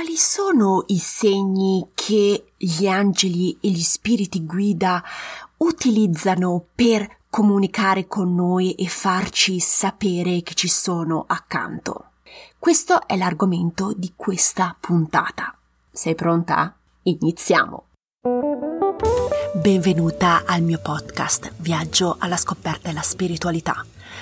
Quali sono i segni che gli angeli e gli spiriti guida utilizzano per comunicare con noi e farci sapere che ci sono accanto? Questo è l'argomento di questa puntata. Sei pronta? Iniziamo! Benvenuta al mio podcast Viaggio alla scoperta della spiritualità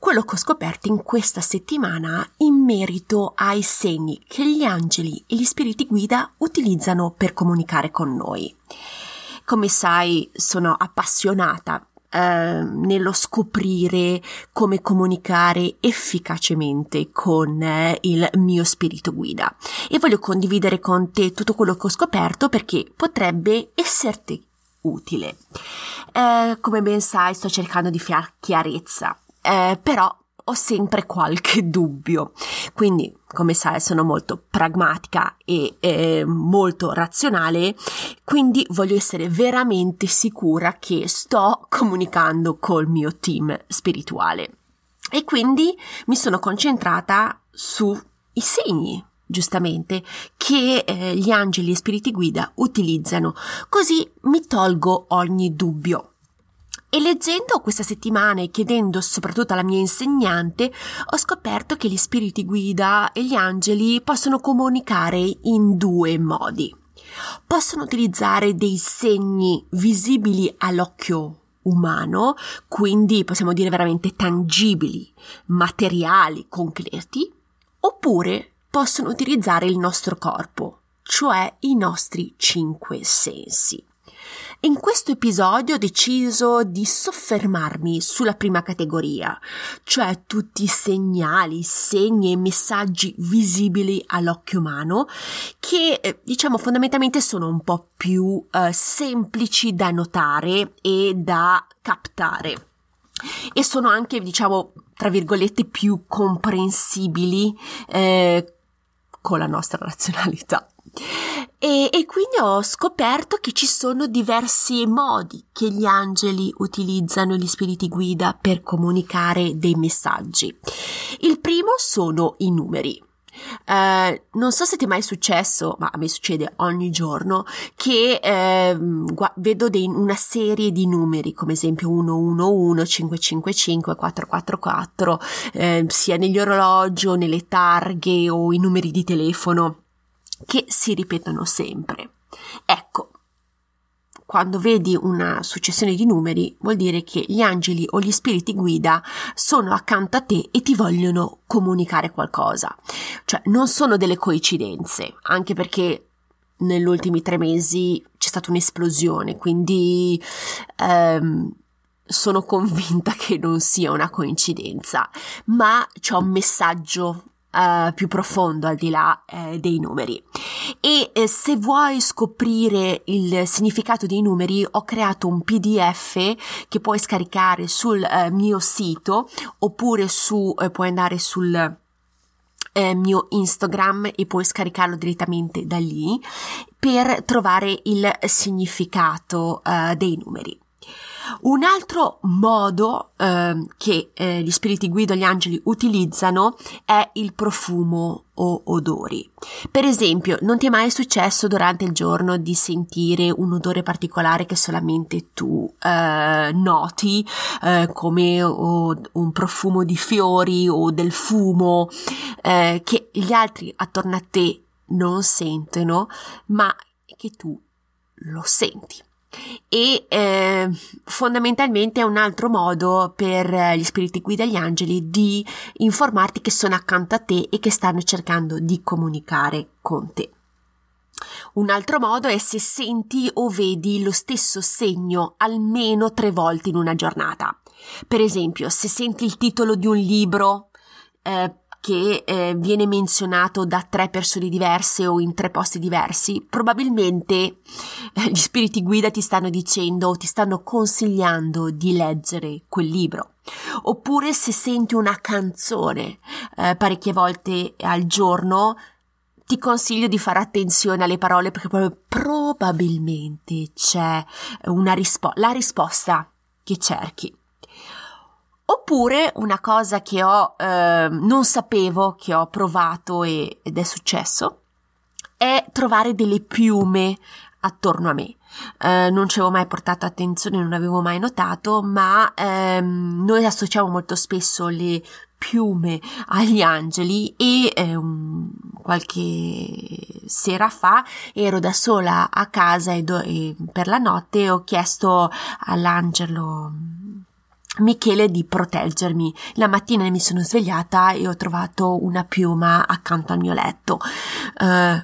quello che ho scoperto in questa settimana in merito ai segni che gli angeli e gli spiriti guida utilizzano per comunicare con noi. Come sai, sono appassionata eh, nello scoprire come comunicare efficacemente con eh, il mio spirito guida e voglio condividere con te tutto quello che ho scoperto perché potrebbe esserti utile. Eh, come ben sai, sto cercando di fare chiarezza eh, però ho sempre qualche dubbio. Quindi, come sai, sono molto pragmatica e eh, molto razionale, quindi voglio essere veramente sicura che sto comunicando col mio team spirituale. E quindi mi sono concentrata sui segni giustamente, che eh, gli angeli e spiriti guida utilizzano, così mi tolgo ogni dubbio. E leggendo questa settimana e chiedendo soprattutto alla mia insegnante, ho scoperto che gli spiriti guida e gli angeli possono comunicare in due modi. Possono utilizzare dei segni visibili all'occhio umano, quindi possiamo dire veramente tangibili, materiali, concreti, oppure possono utilizzare il nostro corpo, cioè i nostri cinque sensi. In questo episodio ho deciso di soffermarmi sulla prima categoria, cioè tutti i segnali, segni e messaggi visibili all'occhio umano che eh, diciamo fondamentalmente sono un po' più eh, semplici da notare e da captare e sono anche diciamo tra virgolette più comprensibili eh, con la nostra razionalità. E, e, quindi ho scoperto che ci sono diversi modi che gli angeli utilizzano gli spiriti guida per comunicare dei messaggi. Il primo sono i numeri. Uh, non so se ti è mai successo, ma a me succede ogni giorno, che uh, gu- vedo dei, una serie di numeri, come esempio 111, 555, 444, uh, sia negli orologi o nelle targhe o i numeri di telefono che si ripetono sempre. Ecco, quando vedi una successione di numeri vuol dire che gli angeli o gli spiriti guida sono accanto a te e ti vogliono comunicare qualcosa. Cioè non sono delle coincidenze, anche perché negli ultimi tre mesi c'è stata un'esplosione, quindi ehm, sono convinta che non sia una coincidenza, ma c'è un messaggio Uh, più profondo al di là uh, dei numeri. E uh, se vuoi scoprire il significato dei numeri, ho creato un PDF che puoi scaricare sul mio sito oppure su, puoi andare sul mio Instagram e puoi scaricarlo direttamente da lì per trovare il significato dei numeri. Un altro modo eh, che eh, gli spiriti guida, gli angeli utilizzano è il profumo o odori. Per esempio, non ti è mai successo durante il giorno di sentire un odore particolare che solamente tu eh, noti, eh, come o, un profumo di fiori o del fumo, eh, che gli altri attorno a te non sentono, ma che tu lo senti e eh, fondamentalmente è un altro modo per eh, gli spiriti guida e gli angeli di informarti che sono accanto a te e che stanno cercando di comunicare con te. Un altro modo è se senti o vedi lo stesso segno almeno tre volte in una giornata. Per esempio, se senti il titolo di un libro eh, che eh, viene menzionato da tre persone diverse o in tre posti diversi, probabilmente eh, gli spiriti guida ti stanno dicendo, ti stanno consigliando di leggere quel libro. Oppure se senti una canzone eh, parecchie volte al giorno, ti consiglio di fare attenzione alle parole perché probabilmente c'è una risposta, la risposta che cerchi. Oppure una cosa che ho, eh, non sapevo, che ho provato e, ed è successo, è trovare delle piume attorno a me. Eh, non ci avevo mai portato attenzione, non avevo mai notato, ma ehm, noi associamo molto spesso le piume agli angeli e eh, qualche sera fa ero da sola a casa e, do- e per la notte ho chiesto all'angelo Michele di proteggermi. La mattina mi sono svegliata e ho trovato una piuma accanto al mio letto. Uh,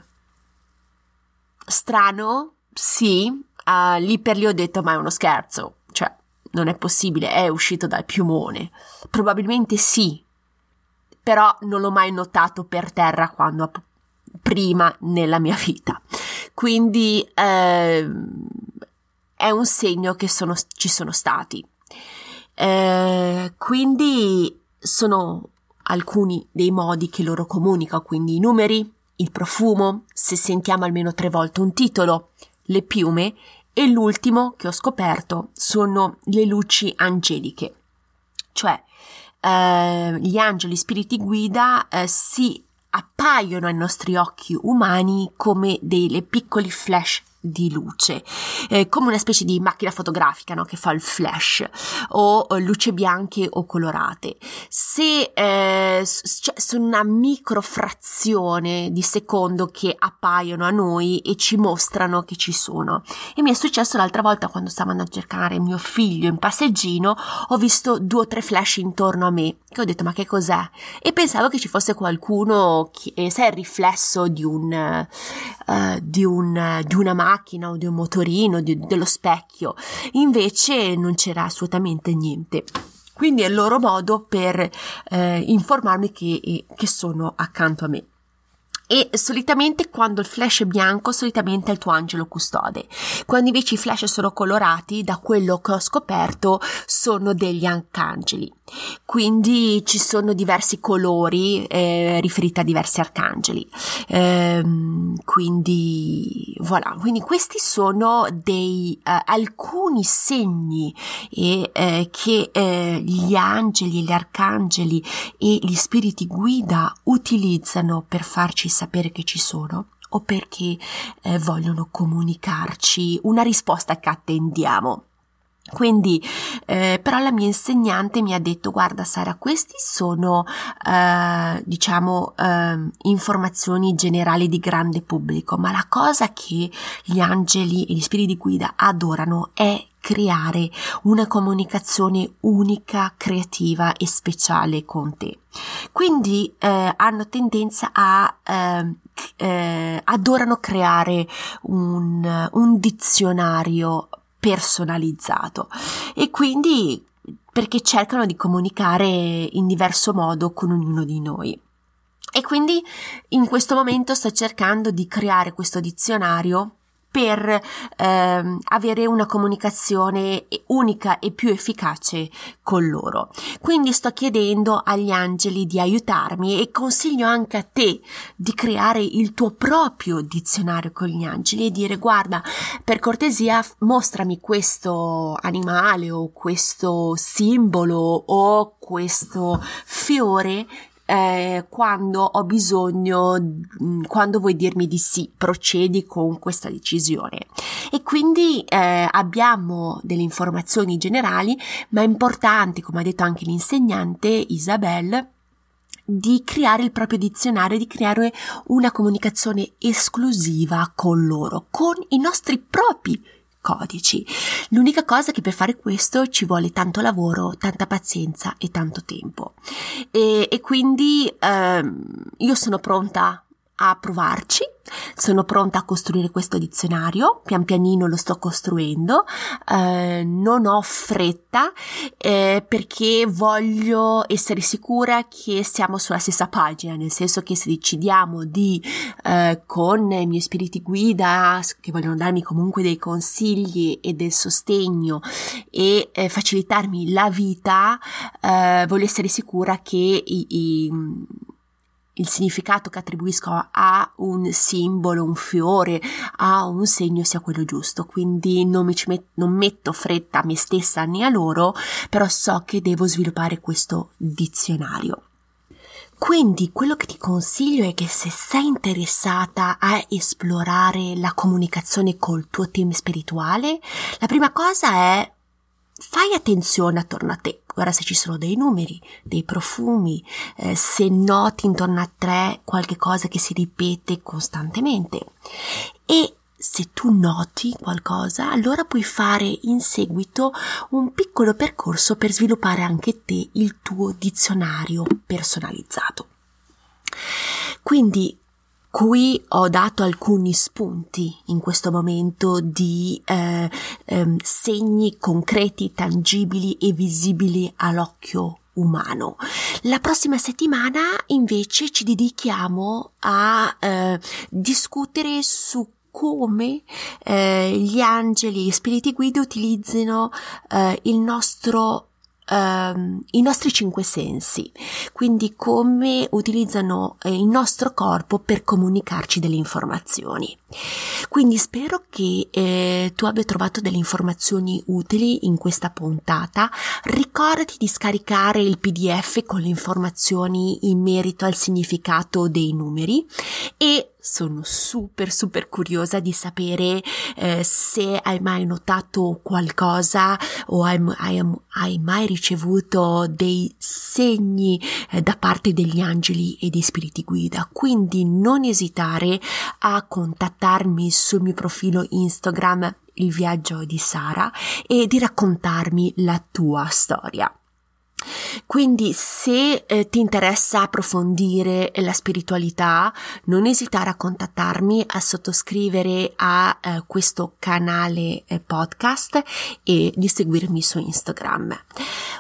strano? Sì. Uh, lì per lì ho detto, ma è uno scherzo. Cioè, non è possibile, è uscito dal piumone. Probabilmente sì. Però non l'ho mai notato per terra quando prima nella mia vita. Quindi eh, è un segno che sono, ci sono stati. Eh, quindi sono alcuni dei modi che loro comunicano, quindi i numeri, il profumo, se sentiamo almeno tre volte un titolo, le piume e l'ultimo che ho scoperto sono le luci angeliche, cioè eh, gli angeli spiriti guida eh, si appaiono ai nostri occhi umani come delle piccoli flash di luce, eh, come una specie di macchina fotografica no? che fa il flash o, o luce bianche o colorate. Se eh, cioè, sono una microfrazione di secondo che appaiono a noi e ci mostrano che ci sono. E mi è successo l'altra volta quando stavo andando a cercare mio figlio in passeggino, ho visto due o tre flash intorno a me che ho detto ma che cos'è? E pensavo che ci fosse qualcuno che, eh, sai, il riflesso di un, uh, di un, di una macchina macchina o di un motorino, di, dello specchio. Invece non c'era assolutamente niente. Quindi è il loro modo per eh, informarmi che, che sono accanto a me e solitamente quando il flash è bianco solitamente è il tuo angelo custode. Quando invece i flash sono colorati da quello che ho scoperto sono degli arcangeli. Quindi ci sono diversi colori eh, riferiti a diversi arcangeli. Ehm, quindi voilà. Quindi questi sono dei eh, alcuni segni e, eh, che eh, gli angeli gli arcangeli e gli spiriti guida utilizzano per farci sapere che ci sono o perché eh, vogliono comunicarci una risposta che attendiamo. Quindi, eh, però la mia insegnante mi ha detto, guarda Sara, questi sono, eh, diciamo, eh, informazioni generali di grande pubblico, ma la cosa che gli angeli e gli spiriti di guida adorano è creare una comunicazione unica, creativa e speciale con te. Quindi eh, hanno tendenza a eh, eh, adorano creare un, un dizionario personalizzato e quindi perché cercano di comunicare in diverso modo con ognuno di noi. E quindi in questo momento sto cercando di creare questo dizionario per ehm, avere una comunicazione unica e più efficace con loro. Quindi sto chiedendo agli angeli di aiutarmi e consiglio anche a te di creare il tuo proprio dizionario con gli angeli e dire guarda per cortesia mostrami questo animale o questo simbolo o questo fiore eh, quando ho bisogno, mm, quando vuoi dirmi di sì, procedi con questa decisione. E quindi eh, abbiamo delle informazioni generali, ma importanti, come ha detto anche l'insegnante Isabel, di creare il proprio dizionario, di creare una comunicazione esclusiva con loro, con i nostri propri codici. L'unica cosa è che per fare questo ci vuole tanto lavoro, tanta pazienza e tanto tempo. E, e quindi ehm, io sono pronta a provarci. Sono pronta a costruire questo dizionario, pian pianino lo sto costruendo, eh, non ho fretta eh, perché voglio essere sicura che siamo sulla stessa pagina, nel senso che se decidiamo di eh, con i miei spiriti guida che vogliono darmi comunque dei consigli e del sostegno e eh, facilitarmi la vita, eh, voglio essere sicura che i, i il significato che attribuisco a un simbolo, un fiore, a un segno sia quello giusto. Quindi non, met- non metto fretta a me stessa né a loro, però so che devo sviluppare questo dizionario. Quindi quello che ti consiglio è che se sei interessata a esplorare la comunicazione col tuo team spirituale, la prima cosa è fai attenzione attorno a te. Guarda se ci sono dei numeri, dei profumi, eh, se noti intorno a te qualche cosa che si ripete costantemente. E se tu noti qualcosa, allora puoi fare in seguito un piccolo percorso per sviluppare anche te il tuo dizionario personalizzato. Quindi Qui ho dato alcuni spunti in questo momento di eh, eh, segni concreti, tangibili e visibili all'occhio umano. La prossima settimana invece ci dedichiamo a eh, discutere su come eh, gli angeli e gli spiriti guida utilizzino eh, il nostro Uh, i nostri cinque sensi, quindi come utilizzano eh, il nostro corpo per comunicarci delle informazioni. Quindi spero che eh, tu abbia trovato delle informazioni utili in questa puntata. Ricordati di scaricare il PDF con le informazioni in merito al significato dei numeri e sono super super curiosa di sapere eh, se hai mai notato qualcosa o hai, hai, hai mai ricevuto dei segni eh, da parte degli angeli e dei spiriti guida. Quindi non esitare a contattarmi sul mio profilo Instagram il viaggio di Sara e di raccontarmi la tua storia. Quindi se eh, ti interessa approfondire la spiritualità, non esitare a contattarmi, a sottoscrivere a eh, questo canale eh, podcast e di seguirmi su Instagram.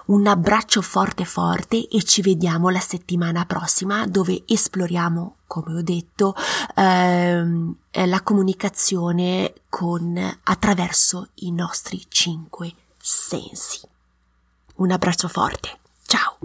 Un abbraccio forte forte e ci vediamo la settimana prossima dove esploriamo, come ho detto, ehm, la comunicazione con attraverso i nostri cinque sensi. Un abbraccio forte. Ciao!